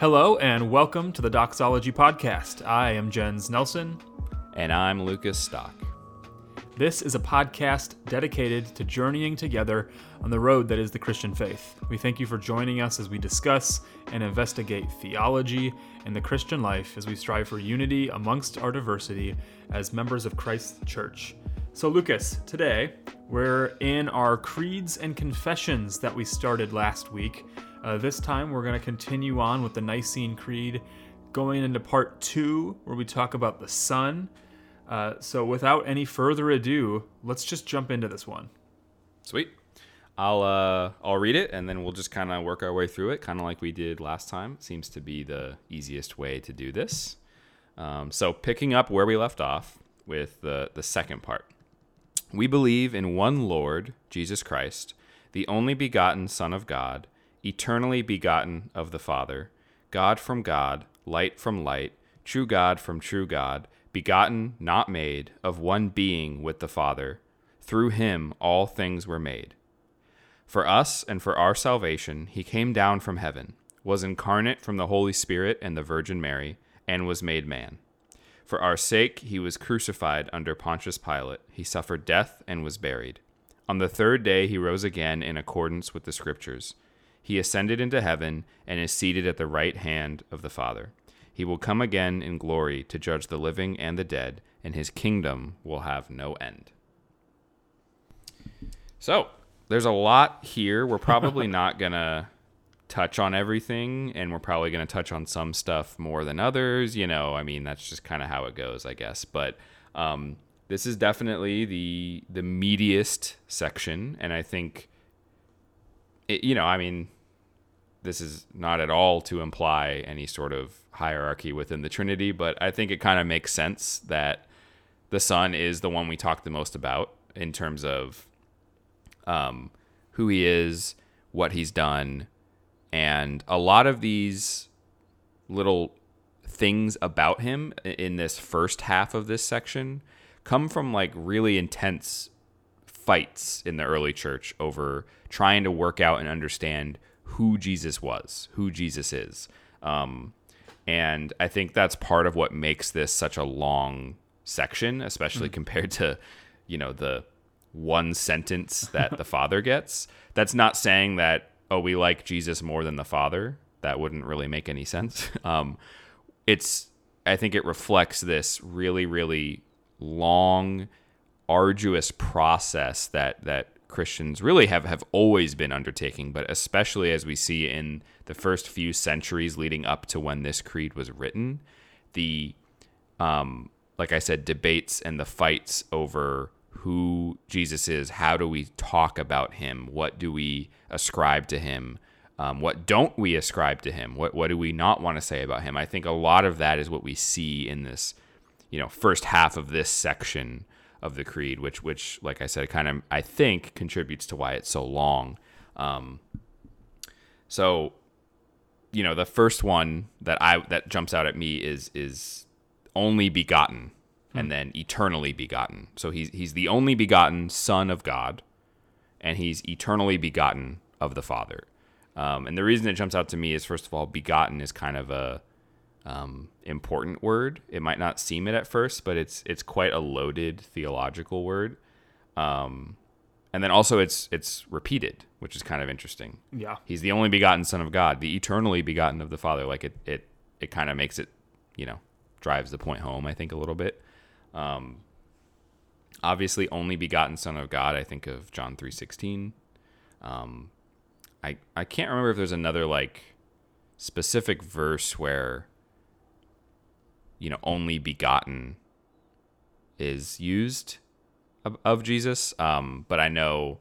Hello and welcome to the Doxology Podcast. I am Jens Nelson. And I'm Lucas Stock. This is a podcast dedicated to journeying together on the road that is the Christian faith. We thank you for joining us as we discuss and investigate theology and the Christian life as we strive for unity amongst our diversity as members of Christ's church. So, Lucas, today we're in our creeds and confessions that we started last week. Uh, this time we're going to continue on with the Nicene Creed, going into part two, where we talk about the Son. Uh, so, without any further ado, let's just jump into this one. Sweet. I'll uh, I'll read it and then we'll just kind of work our way through it, kind of like we did last time. Seems to be the easiest way to do this. Um, so, picking up where we left off with the the second part. We believe in one Lord, Jesus Christ, the only begotten Son of God, eternally begotten of the Father, God from God, light from light, true God from true God, begotten, not made, of one being with the Father. Through him all things were made. For us and for our salvation, he came down from heaven, was incarnate from the Holy Spirit and the Virgin Mary, and was made man. For our sake he was crucified under Pontius Pilate. He suffered death and was buried. On the third day he rose again in accordance with the Scriptures. He ascended into heaven and is seated at the right hand of the Father. He will come again in glory to judge the living and the dead, and his kingdom will have no end. So, there's a lot here. We're probably not going to touch on everything and we're probably going to touch on some stuff more than others you know i mean that's just kind of how it goes i guess but um, this is definitely the the meatiest section and i think it, you know i mean this is not at all to imply any sort of hierarchy within the trinity but i think it kind of makes sense that the son is the one we talk the most about in terms of um, who he is what he's done and a lot of these little things about him in this first half of this section come from like really intense fights in the early church over trying to work out and understand who Jesus was, who Jesus is. Um, and I think that's part of what makes this such a long section, especially mm. compared to, you know, the one sentence that the father gets. That's not saying that oh, we like Jesus more than the Father. That wouldn't really make any sense. Um, it's, I think it reflects this really, really long, arduous process that that Christians really have have always been undertaking, but especially as we see in the first few centuries leading up to when this creed was written, the um, like I said, debates and the fights over who Jesus is. How do we talk about him? What do we ascribe to him? Um, what don't we ascribe to him? What what do we not want to say about him? I think a lot of that is what we see in this, you know, first half of this section of the creed, which which like I said, kind of I think contributes to why it's so long. Um, so, you know, the first one that I that jumps out at me is is only begotten and hmm. then eternally begotten. So he's he's the only begotten Son of God, and he's eternally begotten of the Father. Um, and the reason it jumps out to me is first of all, begotten is kind of a um, important word. It might not seem it at first, but it's it's quite a loaded theological word. Um, and then also it's it's repeated, which is kind of interesting. Yeah, he's the only begotten Son of God, the eternally begotten of the Father. Like it it it kind of makes it, you know, drives the point home. I think a little bit. Um, obviously, only begotten Son of God. I think of John three sixteen. Um, I I can't remember if there's another like specific verse where you know only begotten is used of, of Jesus. Um, but I know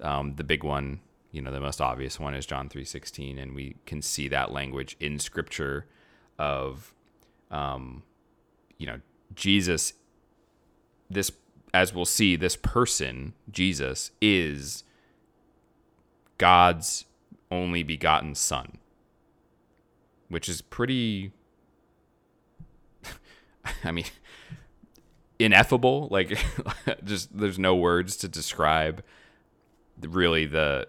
um, the big one, you know, the most obvious one is John three sixteen, and we can see that language in Scripture of, um, you know, Jesus this as we'll see this person jesus is god's only begotten son which is pretty i mean ineffable like just there's no words to describe really the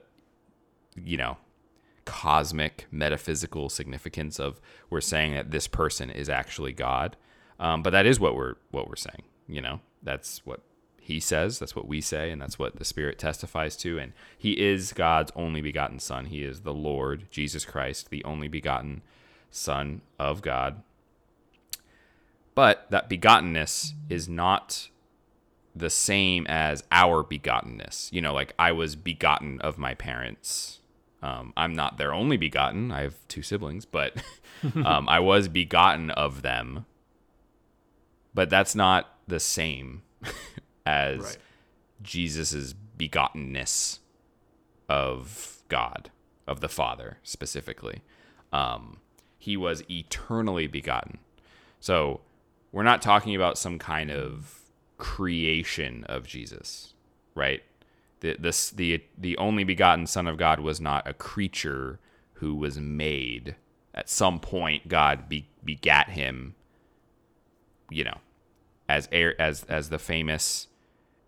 you know cosmic metaphysical significance of we're saying that this person is actually God. Um, but that is what we're what we're saying. You know, that's what he says. That's what we say, and that's what the Spirit testifies to. And he is God's only begotten Son. He is the Lord Jesus Christ, the only begotten Son of God. But that begottenness is not the same as our begottenness. You know, like I was begotten of my parents. Um, I'm not their only begotten. I have two siblings, but um, I was begotten of them. But that's not the same as right. Jesus's begottenness of God, of the Father specifically. Um, he was eternally begotten. So we're not talking about some kind of creation of Jesus, right? The, this, the, the only begotten Son of God was not a creature who was made. At some point, God be, begat him, you know, as, as, as the famous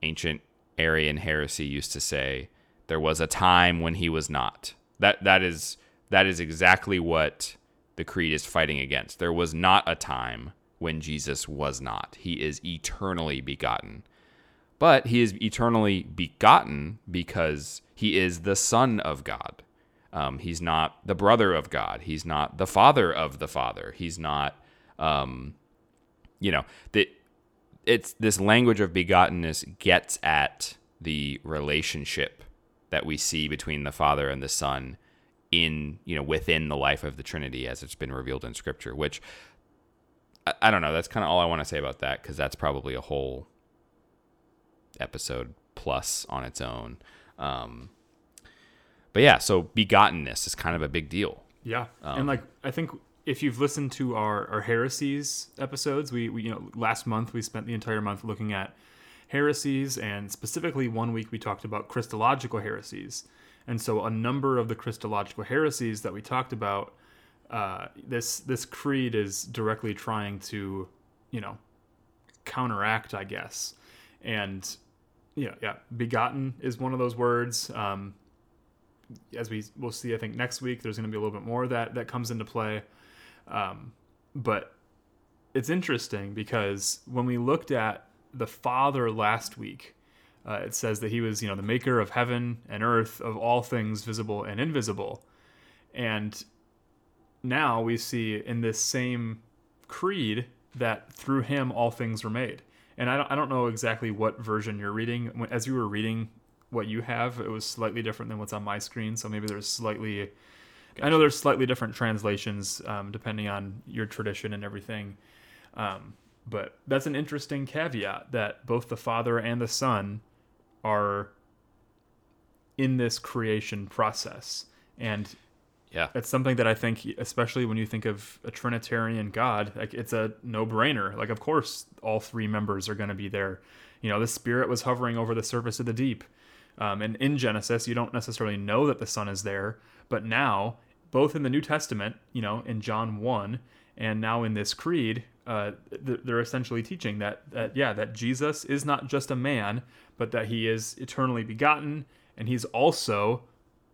ancient Arian heresy used to say, there was a time when he was not. That, that, is, that is exactly what the creed is fighting against. There was not a time when Jesus was not. He is eternally begotten. But he is eternally begotten because he is the Son of God. Um, he's not the brother of God. He's not the father of the Father. He's not, um, you know, that it's this language of begottenness gets at the relationship that we see between the Father and the Son in you know within the life of the Trinity as it's been revealed in Scripture, which I, I don't know. That's kind of all I want to say about that because that's probably a whole episode plus on its own. Um, but yeah, so begottenness is kind of a big deal. Yeah, um, and like I think if you've listened to our our heresies episodes, we, we you know last month we spent the entire month looking at heresies, and specifically one week we talked about Christological heresies. And so a number of the Christological heresies that we talked about uh, this this creed is directly trying to, you know, counteract, I guess. And know, yeah, begotten is one of those words. Um, as we will see, I think next week there's going to be a little bit more that that comes into play. Um, but it's interesting because when we looked at the Father last week, uh, it says that he was, you know, the maker of heaven and earth, of all things visible and invisible. And now we see in this same creed that through him all things were made. And I don't, I don't know exactly what version you're reading. As you were reading what you have, it was slightly different than what's on my screen. So maybe there's slightly, gotcha. I know there's slightly different translations um, depending on your tradition and everything. Um, but that's an interesting caveat that both the Father and the Son are in this creation process. And yeah. It's something that I think, especially when you think of a Trinitarian God, like it's a no brainer. Like, of course, all three members are going to be there. You know, the Spirit was hovering over the surface of the deep. Um, and in Genesis, you don't necessarily know that the Son is there. But now, both in the New Testament, you know, in John 1, and now in this creed, uh, they're essentially teaching that, that, yeah, that Jesus is not just a man, but that he is eternally begotten, and he's also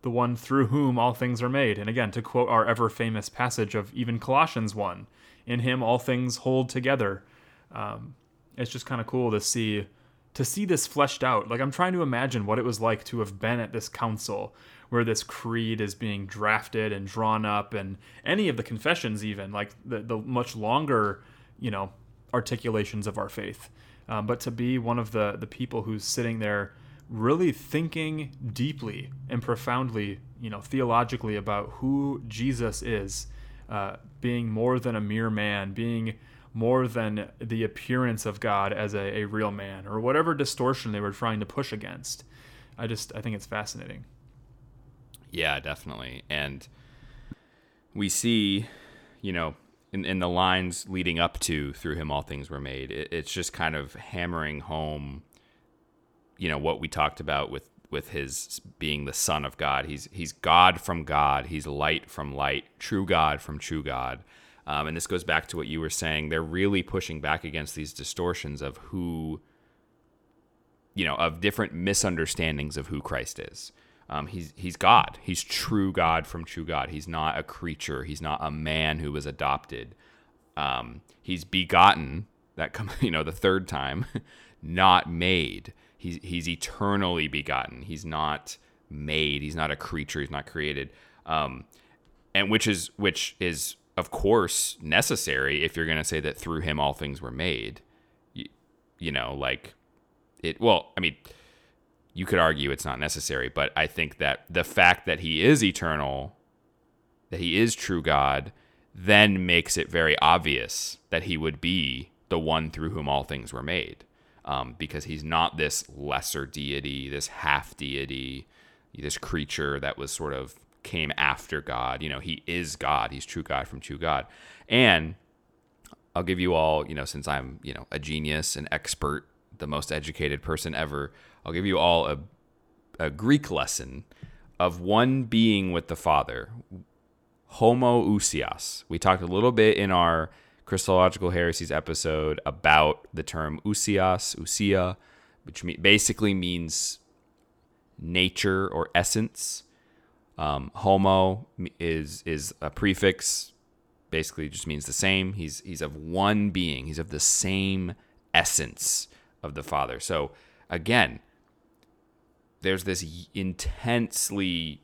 the one through whom all things are made. And again, to quote our ever famous passage of even Colossians 1, in him all things hold together. Um, it's just kind of cool to see to see this fleshed out. Like I'm trying to imagine what it was like to have been at this council where this creed is being drafted and drawn up and any of the confessions even like the, the much longer, you know, articulations of our faith. Um, but to be one of the the people who's sitting there really thinking deeply and profoundly, you know, theologically about who Jesus is, uh, being more than a mere man, being more than the appearance of God as a, a real man, or whatever distortion they were trying to push against. I just I think it's fascinating. Yeah, definitely. And we see, you know, in, in the lines leading up to through him all things were made, it, it's just kind of hammering home you know what we talked about with with his being the son of God. He's he's God from God. He's light from light, true God from true God. Um, and this goes back to what you were saying. They're really pushing back against these distortions of who, you know, of different misunderstandings of who Christ is. Um, he's he's God. He's true God from true God. He's not a creature. He's not a man who was adopted. Um, he's begotten. That come you know the third time, not made. He's he's eternally begotten. He's not made. He's not a creature. He's not created. Um, and which is which is of course necessary if you're going to say that through him all things were made. You, you know, like it. Well, I mean, you could argue it's not necessary, but I think that the fact that he is eternal, that he is true God, then makes it very obvious that he would be the one through whom all things were made. Um, because he's not this lesser deity, this half deity, this creature that was sort of came after God. You know, he is God. He's true God from true God. And I'll give you all, you know, since I'm, you know, a genius, an expert, the most educated person ever, I'll give you all a, a Greek lesson of one being with the Father, homoousios. We talked a little bit in our Christological Heresies episode about the term ousias, ousia, which basically means nature or essence. Um, homo is is a prefix, basically just means the same. He's he's of one being. He's of the same essence of the Father. So again, there's this intensely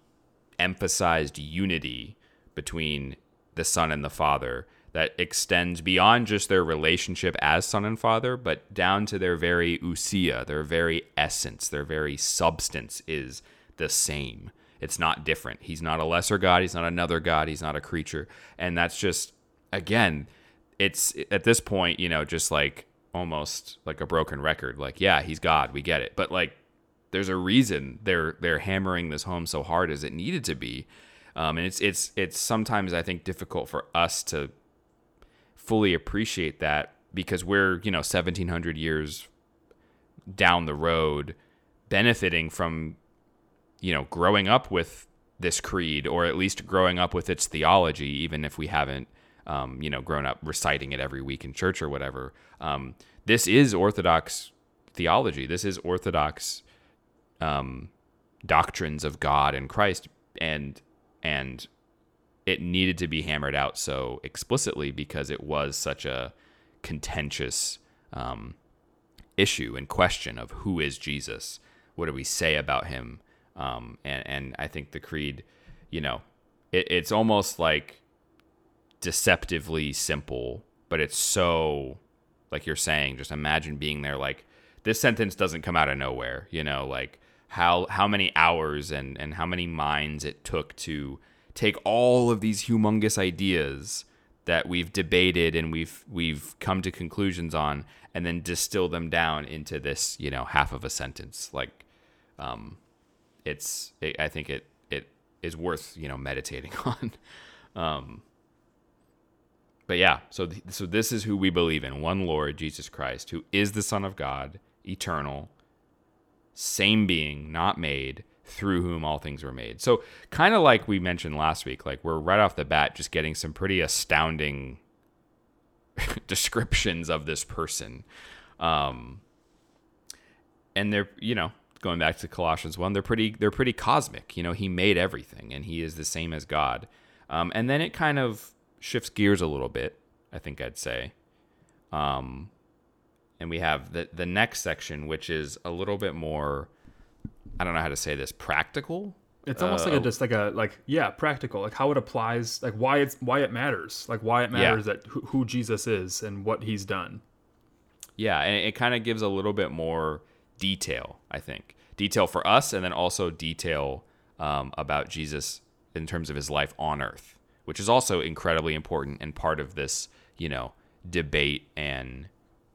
emphasized unity between the Son and the Father that extends beyond just their relationship as son and father, but down to their very ousia, their very essence, their very substance is the same. It's not different. He's not a lesser God. He's not another God. He's not a creature. And that's just, again, it's at this point, you know, just like almost like a broken record. Like, yeah, he's God. We get it. But like, there's a reason they're they're hammering this home so hard as it needed to be. Um, and it's it's it's sometimes I think difficult for us to fully appreciate that because we're you know 1700 years down the road benefiting from you know, growing up with this creed, or at least growing up with its theology, even if we haven't, um, you know, grown up reciting it every week in church or whatever. Um, this is Orthodox theology. This is Orthodox um, doctrines of God and Christ, and and it needed to be hammered out so explicitly because it was such a contentious um, issue and question of who is Jesus. What do we say about him? Um, and, and I think the creed, you know, it, it's almost like deceptively simple, but it's so, like you're saying, just imagine being there. Like this sentence doesn't come out of nowhere, you know, like how, how many hours and, and how many minds it took to take all of these humongous ideas that we've debated and we've we've come to conclusions on and then distill them down into this you know half of a sentence like um it's it, I think it it is worth you know meditating on. Um, but yeah, so th- so this is who we believe in: one Lord Jesus Christ, who is the Son of God, eternal, same being, not made, through whom all things were made. So kind of like we mentioned last week, like we're right off the bat just getting some pretty astounding descriptions of this person. Um, and they're you know going back to Colossians one, they're pretty they're pretty cosmic. You know, he made everything, and he is the same as God. Um, and then it kind of shifts gears a little bit. I think I'd say. Um, and we have the the next section, which is a little bit more. I don't know how to say this. Practical. It's almost uh, like a just like a like yeah practical like how it applies like why it's why it matters like why it matters yeah. that who, who Jesus is and what he's done. Yeah, and it, it kind of gives a little bit more detail, I think. Detail for us, and then also detail um, about Jesus in terms of his life on earth, which is also incredibly important and part of this, you know, debate and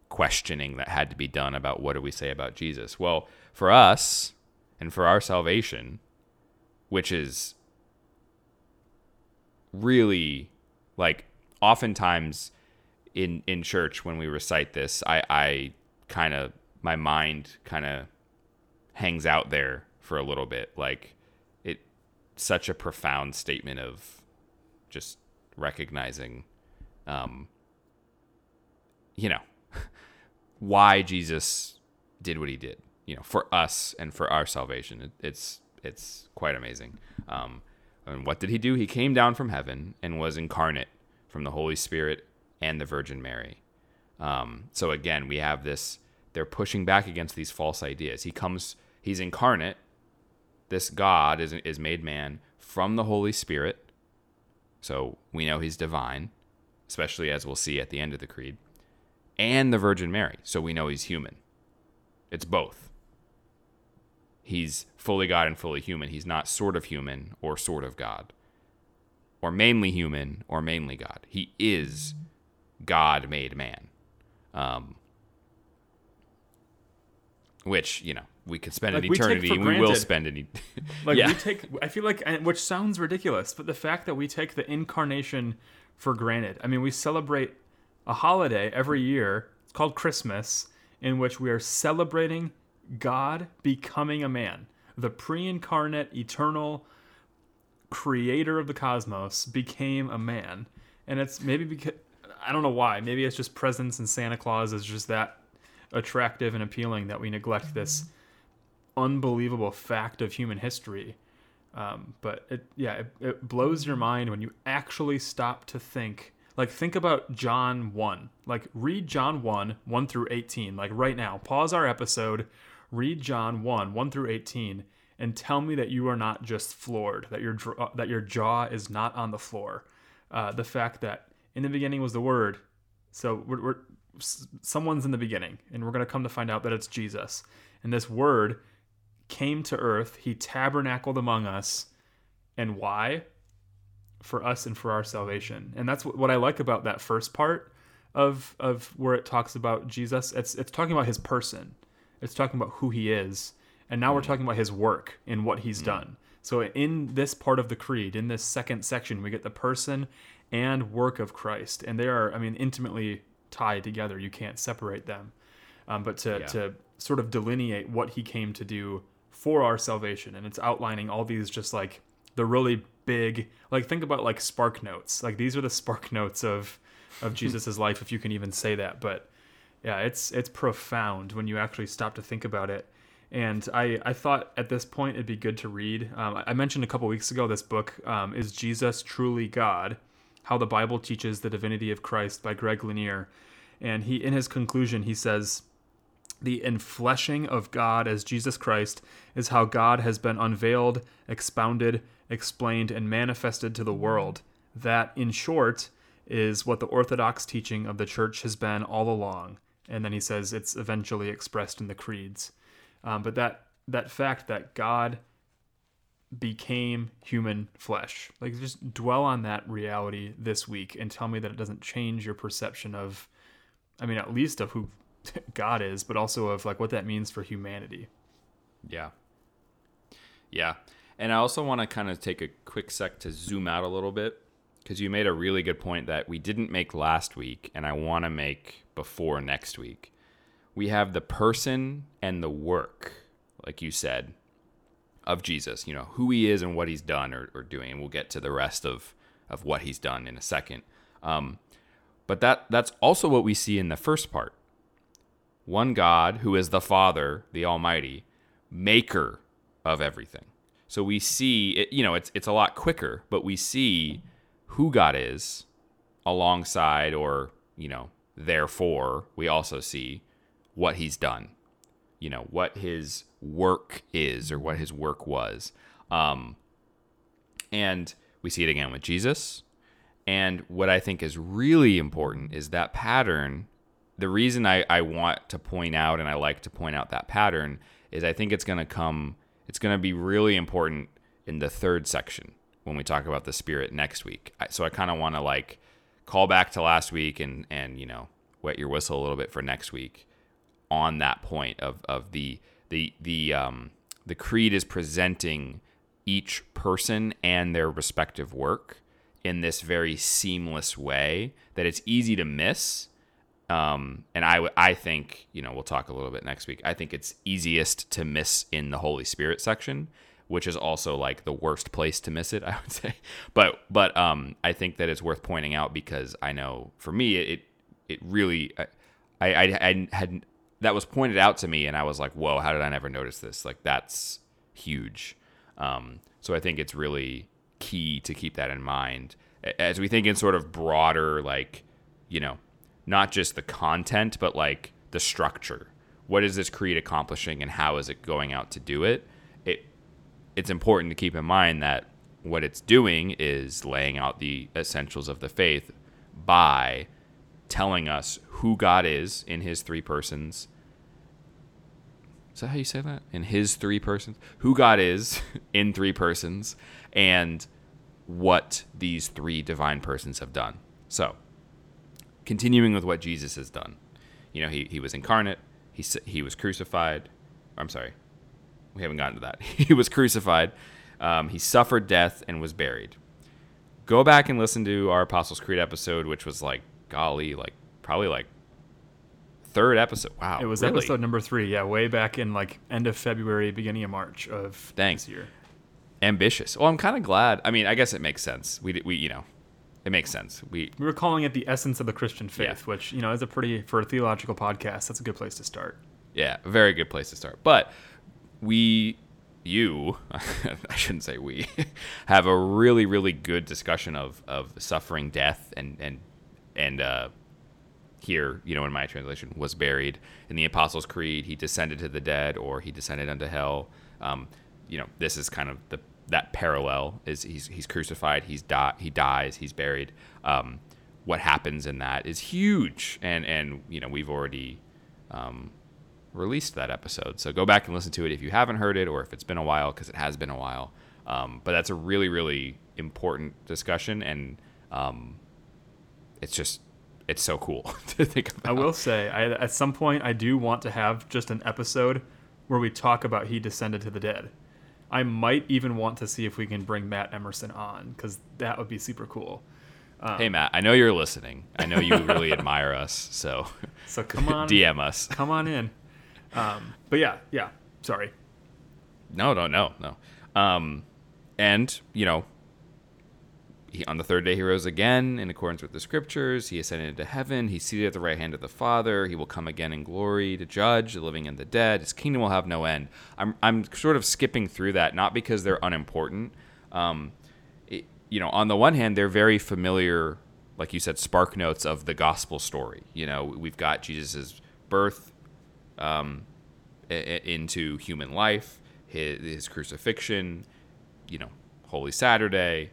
questioning that had to be done about what do we say about Jesus. Well, for us and for our salvation, which is really like oftentimes in in church when we recite this, I I kind of my mind kind of hangs out there for a little bit. Like it, such a profound statement of just recognizing, um, you know, why Jesus did what he did, you know, for us and for our salvation. It, it's it's quite amazing. Um, and what did he do? He came down from heaven and was incarnate from the Holy Spirit and the Virgin Mary. Um, so again, we have this. They're pushing back against these false ideas. He comes. He's incarnate. This God is is made man from the Holy Spirit. So we know he's divine, especially as we'll see at the end of the creed, and the Virgin Mary. So we know he's human. It's both. He's fully God and fully human. He's not sort of human or sort of God, or mainly human or mainly God. He is God made man. Um, which, you know, we could spend Like, an eternity and we will spend an e- Like yeah. we take, I feel like, which sounds ridiculous, but the fact that we take the incarnation for granted. I mean, we celebrate a holiday every year. It's called Christmas, in which we are celebrating God becoming a man, the pre-incarnate, eternal creator of the cosmos became a man, and it's maybe because I don't know why. Maybe it's just presents and Santa Claus is just that attractive and appealing that we neglect this unbelievable fact of human history. Um, but it, yeah, it, it blows your mind when you actually stop to think. Like, think about John 1. Like, read John 1, 1 through 18. Like, right now, pause our episode, read John 1, 1 through 18, and tell me that you are not just floored, that your, that your jaw is not on the floor. Uh, the fact that in the beginning was the Word. So, we're, we're, someone's in the beginning, and we're going to come to find out that it's Jesus. And this Word came to earth, he tabernacled among us. And why? For us and for our salvation. And that's what, what I like about that first part of of where it talks about Jesus. It's it's talking about his person. It's talking about who he is. And now we're talking about his work and what he's done. So in this part of the creed, in this second section, we get the person and work of Christ. And they are, I mean, intimately tied together. You can't separate them. Um, but to, Yeah. to sort of delineate what he came to do for our salvation. And it's outlining all these just like the really big, like think about like spark notes. Like these are the spark notes of of Jesus's life, if you can even say that. But yeah, it's it's profound when you actually stop to think about it. And I, I thought at this point it'd be good to read. Um, I mentioned a couple weeks ago this book um, is Jesus truly God? How the Bible teaches the divinity of Christ by Greg Lanier, and he in his conclusion he says the enfleshing of God as Jesus Christ is how God has been unveiled, expounded, explained, and manifested to the world. That, in short, is what the Orthodox teaching of the Church has been all along. And then he says it's eventually expressed in the creeds. Um, but that that fact that God became human flesh, like just dwell on that reality this week and tell me that it doesn't change your perception of, I mean, at least of who God is, but also of like what that means for humanity. Yeah. Yeah. And I also want to kind of take a quick sec to zoom out a little bit because you made a really good point that we didn't make last week and I want to make before next week. We have the person and the work, like you said, of Jesus, you know, who he is and what he's done or, or doing. And we'll get to the rest of, of what he's done in a second. Um, but that that's also what we see in the first part. One God who is the Father, the Almighty, maker of everything. So we see it, you know, it's it's a lot quicker, but we see who God is alongside or, you know, therefore we also see what he's done. You know, what his work is or what his work was. Um and we see it again with Jesus. And what I think is really important is that pattern. The reason I, I want to point out and I like to point out that pattern is I think it's going to come, it's going to be really important in the third section when we talk about the spirit next week. So I kind of want to like call back to last week and, and, you know, wet your whistle a little bit for next week on that point of, of the, the, the, um, the creed is presenting each person and their respective work in this very seamless way that it's easy to miss. Um, and I, think, you know, we'll talk a little bit next week. I think it's easiest to miss in the Holy Spirit section, which is also like the worst place to miss it, I would say. But, but, um, I think that it's worth pointing out because I know for me, it, it really, I, I, I had, that was pointed out to me and I was like, whoa, how did I never notice this? Like that's huge. Um, so I think it's really key to keep that in mind as we think in sort of broader, like, you know, not just the content, but like the structure. What is this creed accomplishing and how is it going out to do it? It it's important to keep in mind that what it's doing is laying out the essentials of the faith by telling us who God is in his three persons. Is that how you say that? In his three persons? Who God is in three persons and what these three divine persons have done. So, continuing with what Jesus has done. You know, he, he was incarnate, he, he was crucified. I'm sorry, we haven't gotten to that. he was crucified, um, he suffered death, and was buried. Go back and listen to our Apostles' Creed episode, which was like, golly, like probably like third episode. Wow. It was really? episode number three. Yeah, way back in like end of February, beginning of March of Thanks. this year ambitious. Well, I'm kind of glad. I mean, I guess it makes sense. We we you know, it makes sense. We we were calling it the essence of the Christian faith, Yeah. which you know is a pretty for a theological podcast. That's a good place to start. yeah, very good place to start. But we you I shouldn't say we have a really really good discussion of of suffering, death, and and and uh, here you know in my translation was buried in the Apostles' Creed. He descended to the dead, or he descended unto hell. Um, you know, this is kind of the that parallel is he's he's crucified, he's di- he dies, he's buried. Um, what happens in that is huge, and and you know we've already um, released that episode, so go back and listen to it if you haven't heard it or if it's been a while because it has been a while. Um, but that's a really really important discussion, and um, it's just it's so cool to think about. I will say, I, at some point, I do want to have just an episode where we talk about he descended to the dead. I might even want to see if we can bring Matt Emerson on because that would be super cool. hey Matt, I know you're listening. I know you really admire us, so So come on, DM us. come on in. Um, but yeah, yeah. Sorry. No, no, no, no. Um, and you know, he, on the third day he rose again in accordance with the scriptures. He ascended into heaven. He's seated at the right hand of the Father. He will come again in glory to judge the living and the dead. His kingdom will have no end. I'm I'm sort of skipping through that, not because they're unimportant. Um, it, you know, on the one hand, they're very familiar, like you said, spark notes of the gospel story. You know, we've got Jesus' birth um, into human life, his, his crucifixion, you know, Holy Saturday,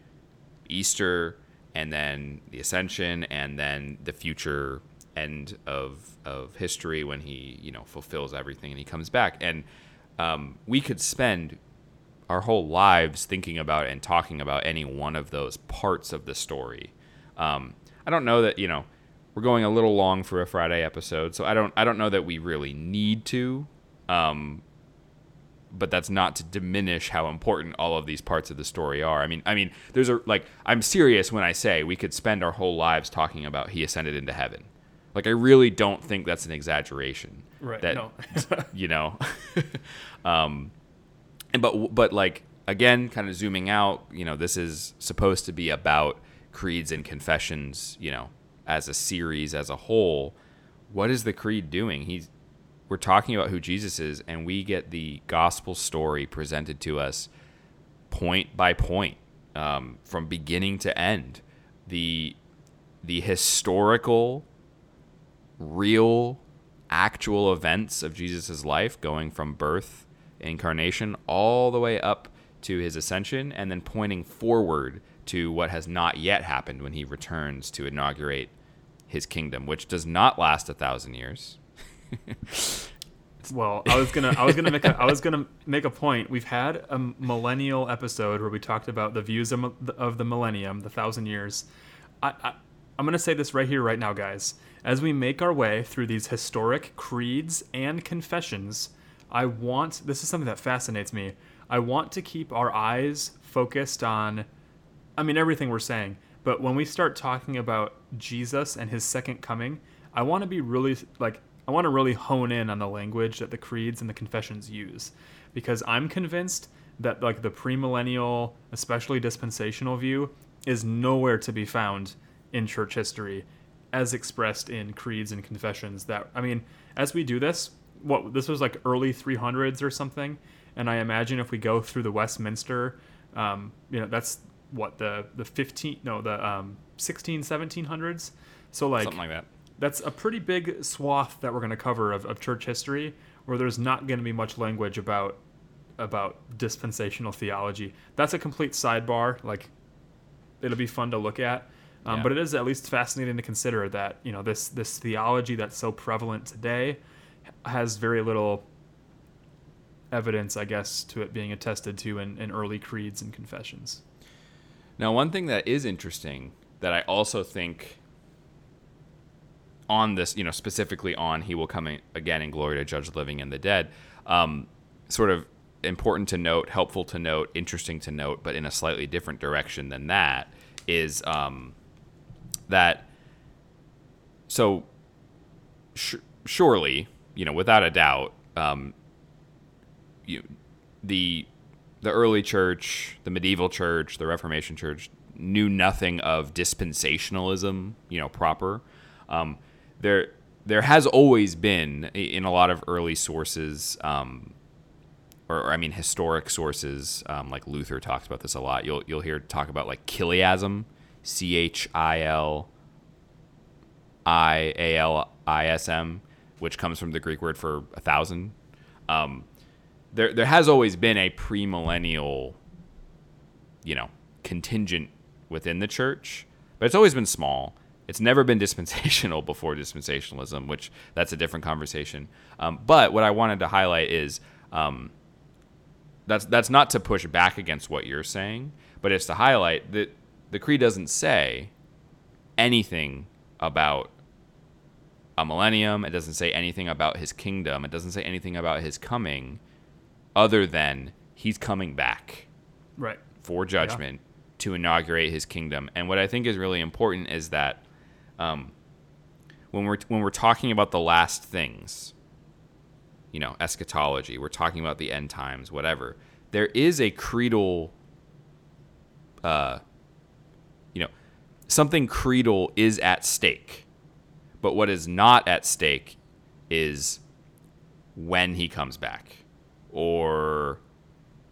Easter, and then the Ascension, and then the future end of of history when he you know fulfills everything and he comes back. And um, we could spend our whole lives thinking about and talking about any one of those parts of the story. Um, I don't know that you know we're going a little long for a Friday episode, so I don't I don't know that we really need to. Um, but that's not to diminish how important all of these parts of the story are. I mean, I mean, there's a like I'm serious when I say we could spend our whole lives talking about he ascended into heaven. Like I really don't think that's an exaggeration. Right. That no. you know, um, and but but like again, kind of zooming out, you know, this is supposed to be about creeds and confessions, you know, as a series as a whole. What is the creed doing? He's we're talking about who Jesus is, and we get the gospel story presented to us point by point, um, from beginning to end. The the historical, real, actual events of Jesus' life, going from birth, incarnation, all the way up to his ascension, and then pointing forward to what has not yet happened when he returns to inaugurate his kingdom, which does not last a thousand years. Well, I was gonna, I was gonna make, a, I was gonna make a point. We've had a millennial episode where we talked about the views of, of the millennium, the thousand years. I, I, I'm gonna say this right here, right now, guys. As we make our way through these historic creeds and confessions, I want. This is something that fascinates me. I want to keep our eyes focused on I mean, everything we're saying. But when we start talking about Jesus and his second coming, I want to be really, like, I want to really hone in on the language that the creeds and the confessions use. Because I'm convinced that, like, the premillennial, especially dispensational view, is nowhere to be found in church history as expressed in creeds and confessions. That, I mean, as we do this, what, this was like early 300s or something and I imagine if we go through the Westminster, um, you know, that's what the the 15 no the um 16 1700s. So like Something like that. that's a pretty big swath that we're going to cover of, of church history where there's not going to be much language about about dispensational theology that's a complete sidebar like it'll be fun to look at um, Yeah. but it is at least fascinating to consider that you know this this theology that's so prevalent today has very little evidence i guess to it being attested to in, in early creeds and confessions Now, one thing that is interesting that I also think on this, you know, specifically on He will come again in glory to judge the living and the dead, um, sort of important to note, helpful to note, interesting to note, but in a slightly different direction than that, is um, that so sh- surely, you know, without a doubt, um, you, the the early church, the medieval church, the Reformation church knew nothing of dispensationalism, you know, proper. Um, there, there has always been in a lot of early sources, um, or, or I mean historic sources, um, like Luther talks about this a lot. You'll you'll hear talk about like chiliasm, C H I L I A L I S M, which comes from the Greek word for a thousand. Um, there, there has always been a premillennial, you know, contingent within the church, but it's always been small. It's never been dispensational before dispensationalism, which that's a different conversation. Um, but what I wanted to highlight is um, that's that's not to push back against what you're saying, but it's to highlight that the creed doesn't say anything about a millennium. It doesn't say anything about his kingdom. It doesn't say anything about his coming, other than he's coming back right for judgment to inaugurate his kingdom. And what I think is really important is that um, when we're when we're talking about the last things, you know, eschatology, we're talking about the end times, whatever. There is a creedal, uh, you know, something creedal is at stake, but what is not at stake is when he comes back, or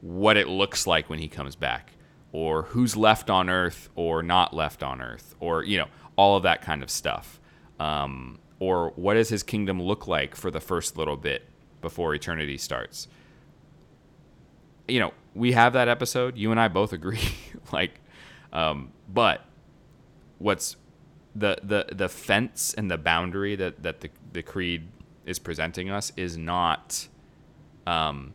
what it looks like when he comes back or who's left on earth or not left on earth or you know all of that kind of stuff. Um, or what does his kingdom look like for the first little bit before eternity starts? You know we have that episode. You and i both agree. Like um, but what's the the the fence and the boundary that that the, the creed is presenting us is not um,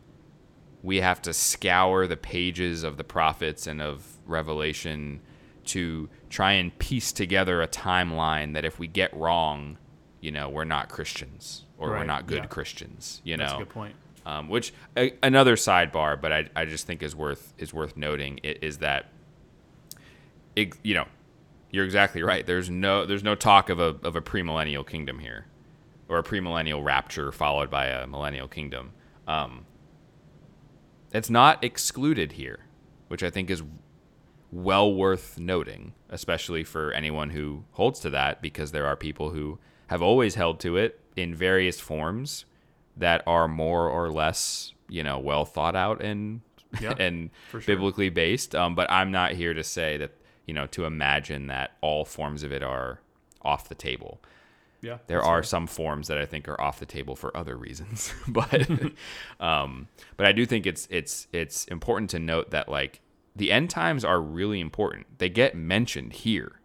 we have to scour the pages of the prophets and of Revelation to try and piece together a timeline that if we get wrong, you know, we're not Christians or we're not good yeah. Christians, you know, that's a good point Um, which a, another sidebar, but I, I just think is worth is worth noting is that it, you know you're exactly right. There's no there's no talk of a of a premillennial kingdom here, or a premillennial rapture followed by a millennial kingdom. Um, it's not excluded here, which I think is well worth noting, especially for anyone who holds to that, because there are people who have always held to it in various forms that are more or less, you know, well thought out and Yeah, and sure. biblically based. Um, but I'm not here to say that, you know, to imagine that all forms of it are off the table yeah there are fair. some forms that I think are off the table for other reasons, but um, but I do think it's it's it's important to note that like the end times are really important. They get mentioned here,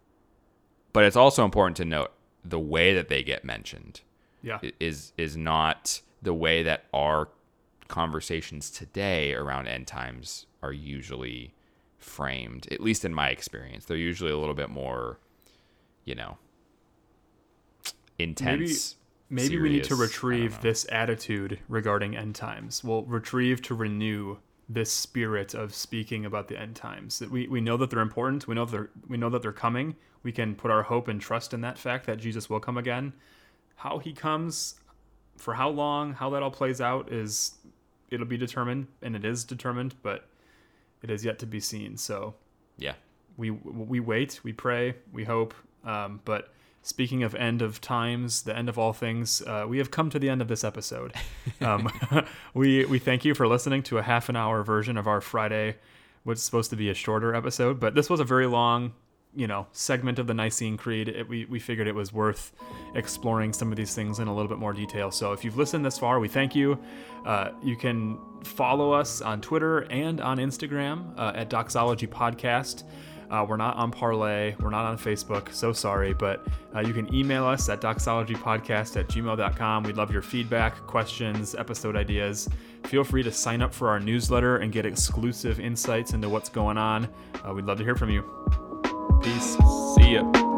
but it's also important to note the way that they get mentioned yeah is is not the way that our conversations today around end times are usually framed. At least in my experience, they're usually a little bit more, you know, intense. Maybe we need to serious. Retrieve this attitude regarding end times. We'll retrieve to renew this spirit of speaking about the end times. That we, we know that they're important. We know they're we know that they're coming. We can put our hope and trust in that fact that Jesus will come again. How he comes, for how long, how that all plays out is it'll be determined, and it is determined, but it is yet to be seen. So Yeah. we we wait, we pray, we hope, um, but speaking of end of times, the end of all things, uh, we have come to the end of this episode. Um, we we thank you for listening to a half an hour version of our Friday, what's supposed to be a shorter episode, but this was a very long, you know, segment of the Nicene Creed. It, we we figured it was worth exploring some of these things in a little bit more detail. So if you've listened this far, we thank you. Uh, you can follow us on Twitter and on Instagram uh, at Doxology Podcast. Uh, we're not on Parler. We're not on Facebook. So sorry. But uh, you can email us at doxologypodcast at gmail.com. We'd love your feedback, questions, episode ideas. Feel free to sign up for our newsletter and get exclusive insights into what's going on. Uh, we'd love to hear from you. Peace. See ya.